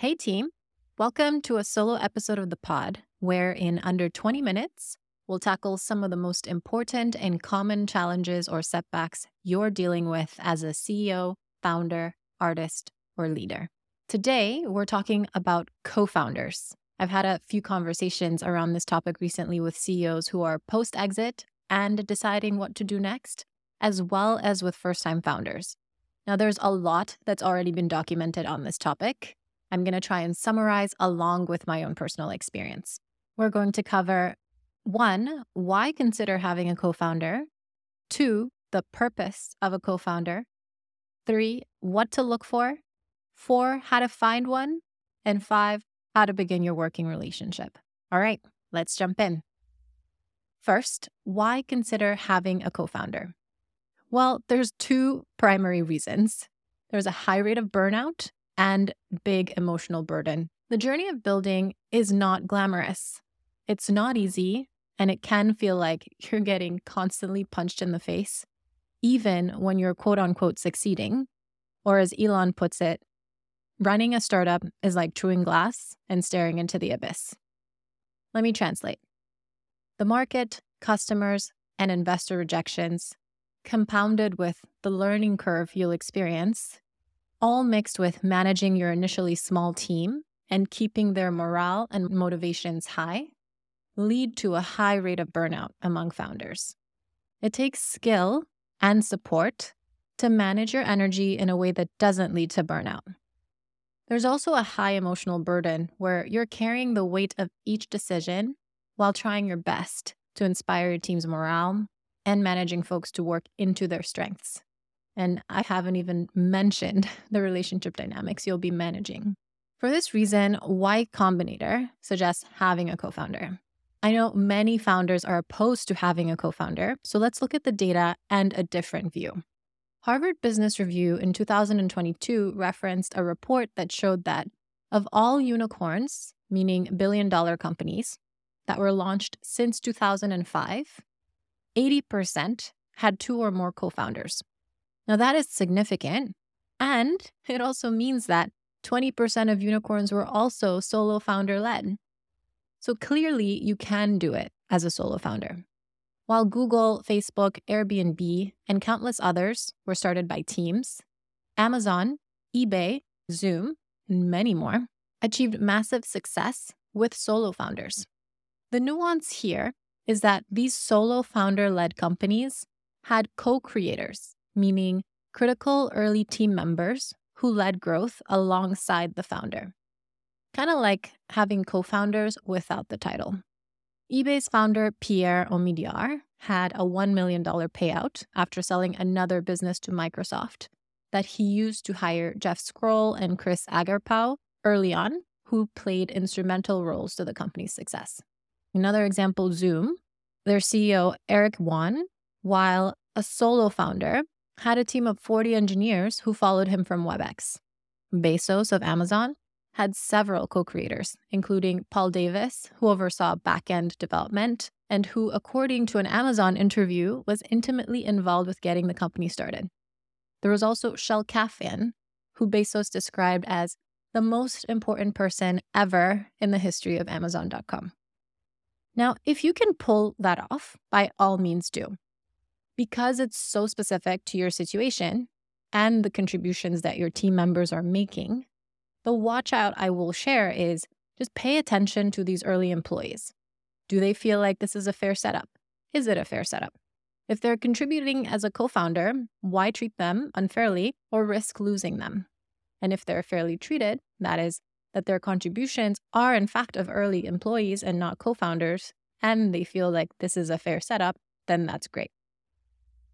Hey, team. Welcome to a solo episode of the pod, where in under 20 minutes, we'll tackle some of the most important and common challenges or setbacks you're dealing with as a CEO, founder, artist, or leader. Today, we're talking about co founders. I've had a few conversations around this topic recently with CEOs who are post exit and deciding what to do next, as well as with first time founders. Now, there's a lot that's already been documented on this topic. I'm going to try and summarize along with my own personal experience. We're going to cover one, why consider having a co founder, two, the purpose of a co founder, three, what to look for, four, how to find one, and five, how to begin your working relationship. All right, let's jump in. First, why consider having a co founder? Well, there's two primary reasons. There's a high rate of burnout and big emotional burden. The journey of building is not glamorous. It's not easy, and it can feel like you're getting constantly punched in the face, even when you're quote unquote succeeding. Or as Elon puts it, running a startup is like chewing glass and staring into the abyss. Let me translate. The market, customers, and investor rejections, compounded with the learning curve you'll experience, all mixed with managing your initially small team and keeping their morale and motivations high, lead to a high rate of burnout among founders. It takes skill and support to manage your energy in a way that doesn't lead to burnout. There's also a high emotional burden where you're carrying the weight of each decision while trying your best to inspire your team's morale and managing folks to work into their strengths. And I haven't even mentioned the relationship dynamics you'll be managing. For this reason, Y Combinator suggests having a co founder. I know many founders are opposed to having a co founder, so let's look at the data and a different view. Harvard Business Review in 2022 referenced a report that showed that of all unicorns, meaning billion dollar companies, that were launched since 2005, 80% had two or more co founders. Now, that is significant. And it also means that 20% of unicorns were also solo founder led. So clearly, you can do it as a solo founder. While Google, Facebook, Airbnb, and countless others were started by teams, Amazon, eBay, Zoom, and many more achieved massive success with solo founders. The nuance here is that these solo founder led companies had co creators meaning critical early team members who led growth alongside the founder. Kind of like having co founders without the title. eBay's founder, Pierre Omidyar, had a $1 million payout after selling another business to Microsoft that he used to hire Jeff Skoll and Chris Agarpao early on, who played instrumental roles to the company's success. Another example, Zoom, their CEO, Eric Yuan, while a solo founder, had a team of 40 engineers who followed him from WebEx. Bezos of Amazon had several co creators, including Paul Davis, who oversaw back-end development and who, according to an Amazon interview, was intimately involved with getting the company started. There was also Shel Kaphan, who Bezos described as the most important person ever in the history of Amazon.com. Now, if you can pull that off, by all means do because it's so specific to your situation and the contributions that your team members are making, the watch out I will share is just pay attention to these early employees. Do they feel like this is a fair setup? Is it a fair setup? If they're contributing as a co founder, why treat them unfairly or risk losing them? And if they're fairly treated, that is, that their contributions are in fact of early employees and not co founders, and they feel like this is a fair setup, then that's great.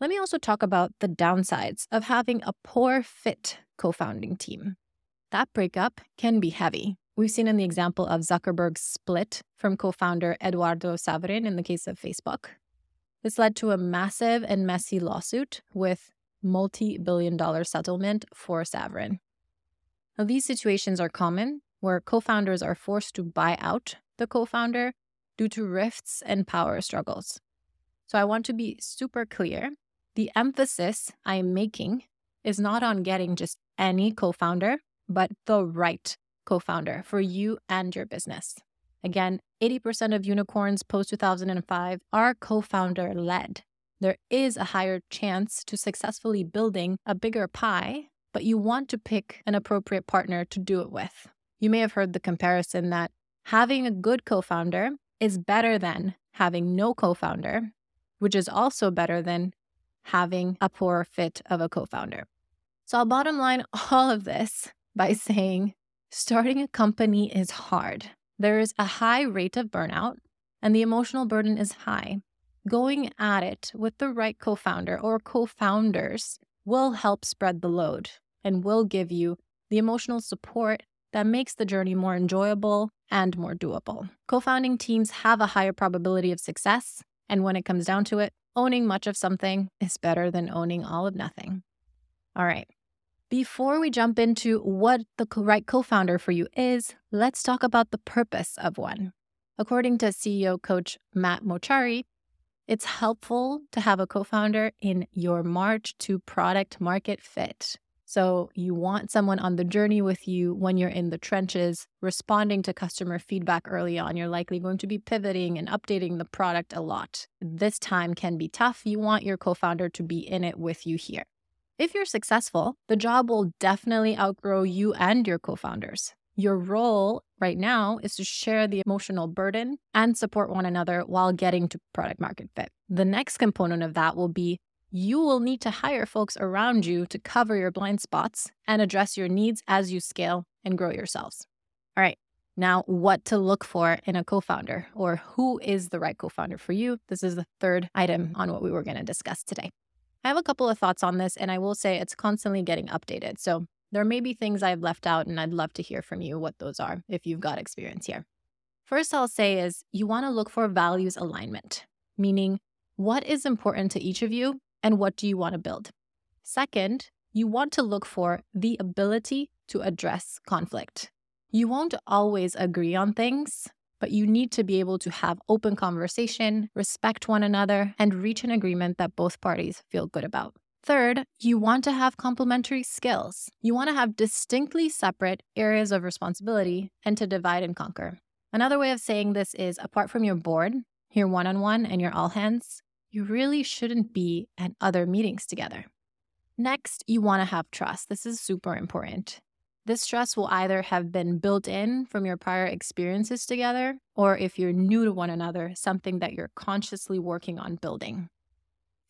Let me also talk about the downsides of having a poor fit co founding team. That breakup can be heavy. We've seen in the example of Zuckerberg's split from co founder Eduardo Saverin in the case of Facebook. This led to a massive and messy lawsuit with multi billion dollar settlement for Saverin. Now, these situations are common where co founders are forced to buy out the co founder due to rifts and power struggles. So I want to be super clear the emphasis I am making is not on getting just any co founder, but the right co founder for you and your business. Again, 80% of unicorns post 2005 are co founder led. There is a higher chance to successfully building a bigger pie, but you want to pick an appropriate partner to do it with. You may have heard the comparison that having a good co founder is better than having no co founder, which is also better than having a poor fit of a co founder. So I'll bottom line all of this by saying starting a company is hard. There is a high rate of burnout, and the emotional burden is high. Going at it with the right co founder or co founders will help spread the load and will give you the emotional support that makes the journey more enjoyable and more doable. Co founding teams have a higher probability of success, and when it comes down to it, owning much of something is better than owning all of nothing. All right. Before we jump into what the right co founder for you is, let's talk about the purpose of one. According to CEO coach Matt Mochary, it's helpful to have a co founder in your march to product market fit. So, you want someone on the journey with you when you're in the trenches, responding to customer feedback early on. You're likely going to be pivoting and updating the product a lot. This time can be tough. You want your co founder to be in it with you here. If you're successful, the job will definitely outgrow you and your co founders. Your role right now is to share the emotional burden and support one another while getting to product market fit. The next component of that will be you will need to hire folks around you to cover your blind spots and address your needs as you scale and grow yourselves. All right. Now, what to look for in a co founder or who is the right co founder for you? This is the third item on what we were going to discuss today. I have a couple of thoughts on this, and I will say it's constantly getting updated. So there may be things I've left out, and I'd love to hear from you what those are if you've got experience here. First, I'll say is you want to look for values alignment, meaning what is important to each of you and what do you want to build? Second, you want to look for the ability to address conflict. You won't always agree on things, but you need to be able to have open conversation, respect one another, and reach an agreement that both parties feel good about. Third, you want to have complementary skills. You want to have distinctly separate areas of responsibility and to divide and conquer. Another way of saying this is apart from your board, your one on one, and your all hands, you really shouldn't be at other meetings together. Next, you want to have trust. This is super important. This trust will either have been built in from your prior experiences together, or if you're new to one another, something that you're consciously working on building.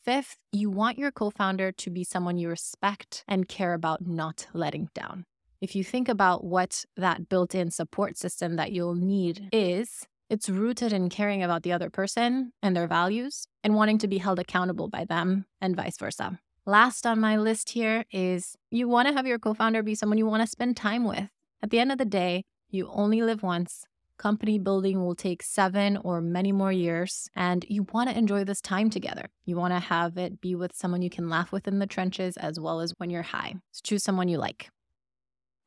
Fifth, you want your co founder to be someone you respect and care about not letting down. If you think about what that built in support system that you'll need is, it's rooted in caring about the other person and their values and wanting to be held accountable by them and vice versa. Last on my list here is you want to have your co founder be someone you want to spend time with. At the end of the day, you only live once. Company building will take seven or many more years, and you want to enjoy this time together. You want to have it be with someone you can laugh with in the trenches as well as when you're high. So choose someone you like.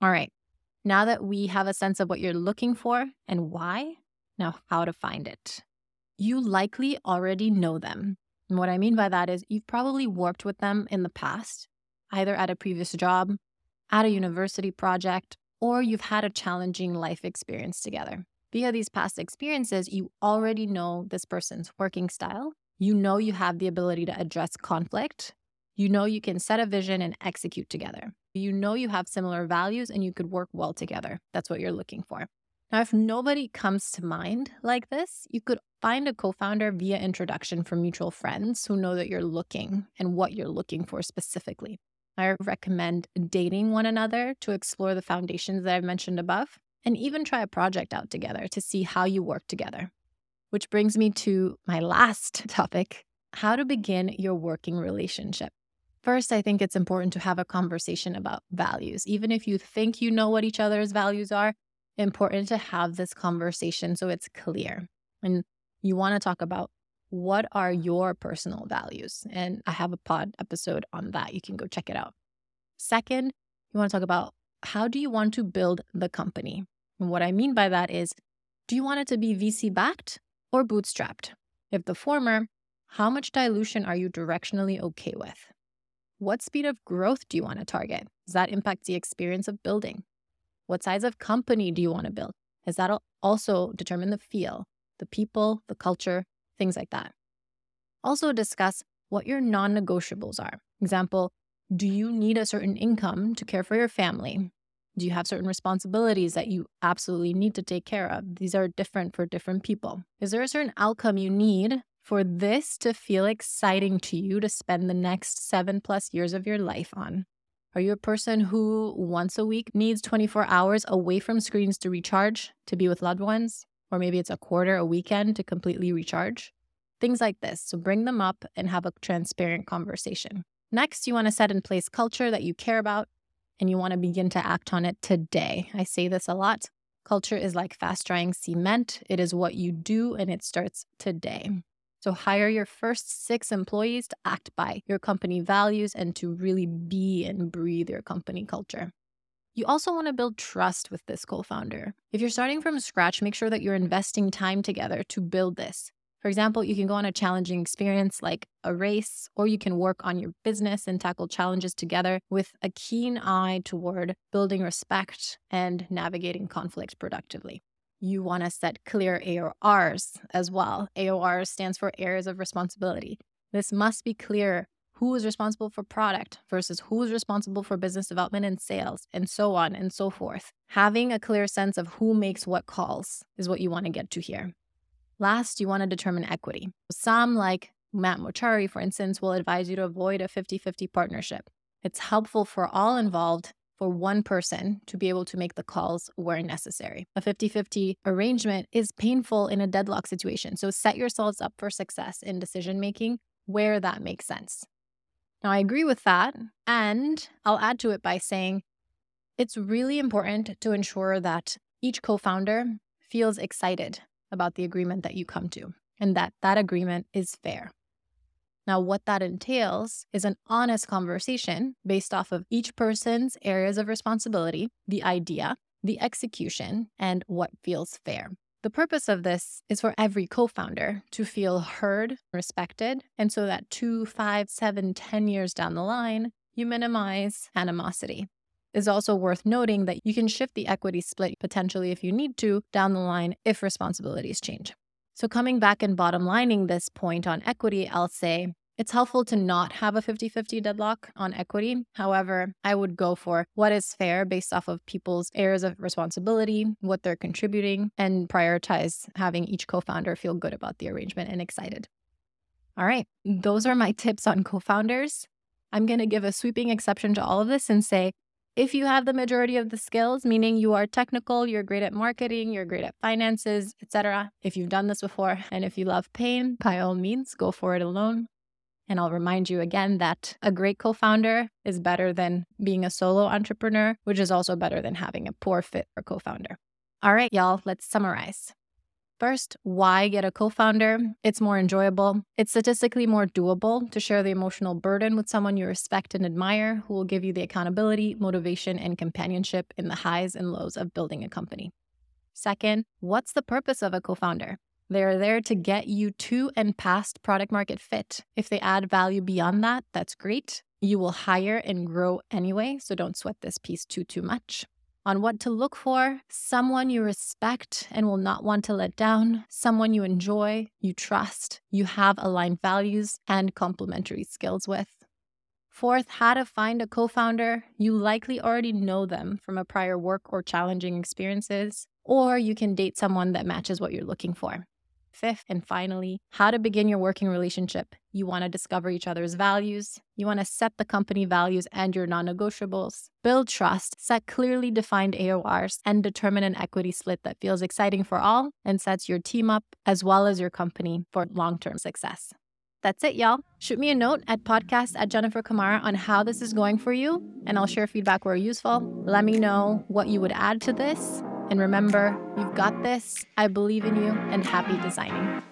All right, now that we have a sense of what you're looking for and why, now, how to find it. You likely already know them. And what I mean by that is you've probably worked with them in the past, either at a previous job, at a university project, or you've had a challenging life experience together. Via these past experiences, you already know this person's working style. You know you have the ability to address conflict. You know you can set a vision and execute together. You know you have similar values and you could work well together. That's what you're looking for. Now, if nobody comes to mind like this, you could find a co founder via introduction from mutual friends who know that you're looking and what you're looking for specifically. I recommend dating one another to explore the foundations that I've mentioned above, and even try a project out together to see how you work together. Which brings me to my last topic how to begin your working relationship. First, I think it's important to have a conversation about values. Even if you think you know what each other's values are, important to have this conversation so it's clear. And you want to talk about what are your personal values? And I have a pod episode on that. You can go check it out. Second, you want to talk about how do you want to build the company? And what I mean by that is, do you want it to be VC backed or bootstrapped? If the former, how much dilution are you directionally okay with? What speed of growth do you want to target? Does that impact the experience of building? What size of company do you want to build? As that'll also determine the feel, the people, the culture, things like that. Also, discuss what your non negotiables are. Example, do you need a certain income to care for your family? Do you have certain responsibilities that you absolutely need to take care of? These are different for different people. Is there a certain outcome you need for this to feel exciting to you to spend the next seven plus years of your life on? Are you a person who once a week needs 24 hours away from screens to recharge, to be with loved ones? Or maybe it's a quarter, a weekend to completely recharge? Things like this. So bring them up and have a transparent conversation. Next, you want to set in place culture that you care about and you want to begin to act on it today. I say this a lot. Culture is like fast drying cement, it is what you do and it starts today. So hire your first six employees to act by your company values and to really be and breathe your company culture. You also want to build trust with this co founder. If you're starting from scratch, make sure that you're investing time together to build this. For example, you can go on a challenging experience like a race, or you can work on your business and tackle challenges together with a keen eye toward building respect and navigating conflict productively you want to set clear AORs as well. AOR stands for areas of responsibility. This must be clear who is responsible for product versus who is responsible for business development and sales, and so on and so forth. Having a clear sense of who makes what calls is what you want to get to here. Last, you want to determine equity. Some, like Matt Mochary, for instance, will advise you to avoid a 50 50 partnership. It's helpful for all involved for one person to be able to make the calls where necessary. A 50 50 arrangement is painful in a deadlock situation. So set yourselves up for success in decision making where that makes sense. Now, I agree with that. And I'll add to it by saying it's really important to ensure that each co founder feels excited about the agreement that you come to and that that agreement is fair. Now, what that entails is an honest conversation based off of each person's areas of responsibility, the idea, the execution, and what feels fair. The purpose of this is for every co founder to feel heard, respected, and so that two, five, seven, ten years down the line, you minimize animosity. It's also worth noting that you can shift the equity split potentially if you need to down the line if responsibilities change. So, coming back and bottom lining this point on equity, I'll say it's helpful to not have a 50 50 deadlock on equity. However, I would go for what is fair based off of people's areas of responsibility, what they're contributing, and prioritize having each co founder feel good about the arrangement and excited. All right, those are my tips on co founders. I'm going to give a sweeping exception to all of this and say if you have the majority of the skills, meaning you are technical, you're great at marketing, you're great at finances, etc. If you've done this before and if you love pain, by all means, go for it alone. And I'll remind you again that a great co founder is better than being a solo entrepreneur, which is also better than having a poor fit for co founder. All right, y'all, let's summarize. First, why get a co founder? It's more enjoyable. It's statistically more doable to share the emotional burden with someone you respect and admire who will give you the accountability, motivation, and companionship in the highs and lows of building a company. Second, what's the purpose of a co founder? They're there to get you to and past product market fit. If they add value beyond that, that's great. You will hire and grow anyway, so don't sweat this piece too too much on what to look for, someone you respect and will not want to let down, someone you enjoy, you trust, you have aligned values and complementary skills with. Fourth, how to find a co founder. You likely already know them from a prior work or challenging experiences, or you can date someone that matches what you're looking for. Fifth, and finally, how to begin your working relationship. You want to discover each other's values. You want to set the company values and your non negotiables. Build trust, set clearly defined AORs, and determine an equity split that feels exciting for all and sets your team up as well as your company for long term success. That's it, y'all. Shoot me a note at podcast at Jennifer Kamara on how this is going for you, and I'll share feedback where useful. Let me know what you would add to this and remember, you've got this. I believe in you and happy designing.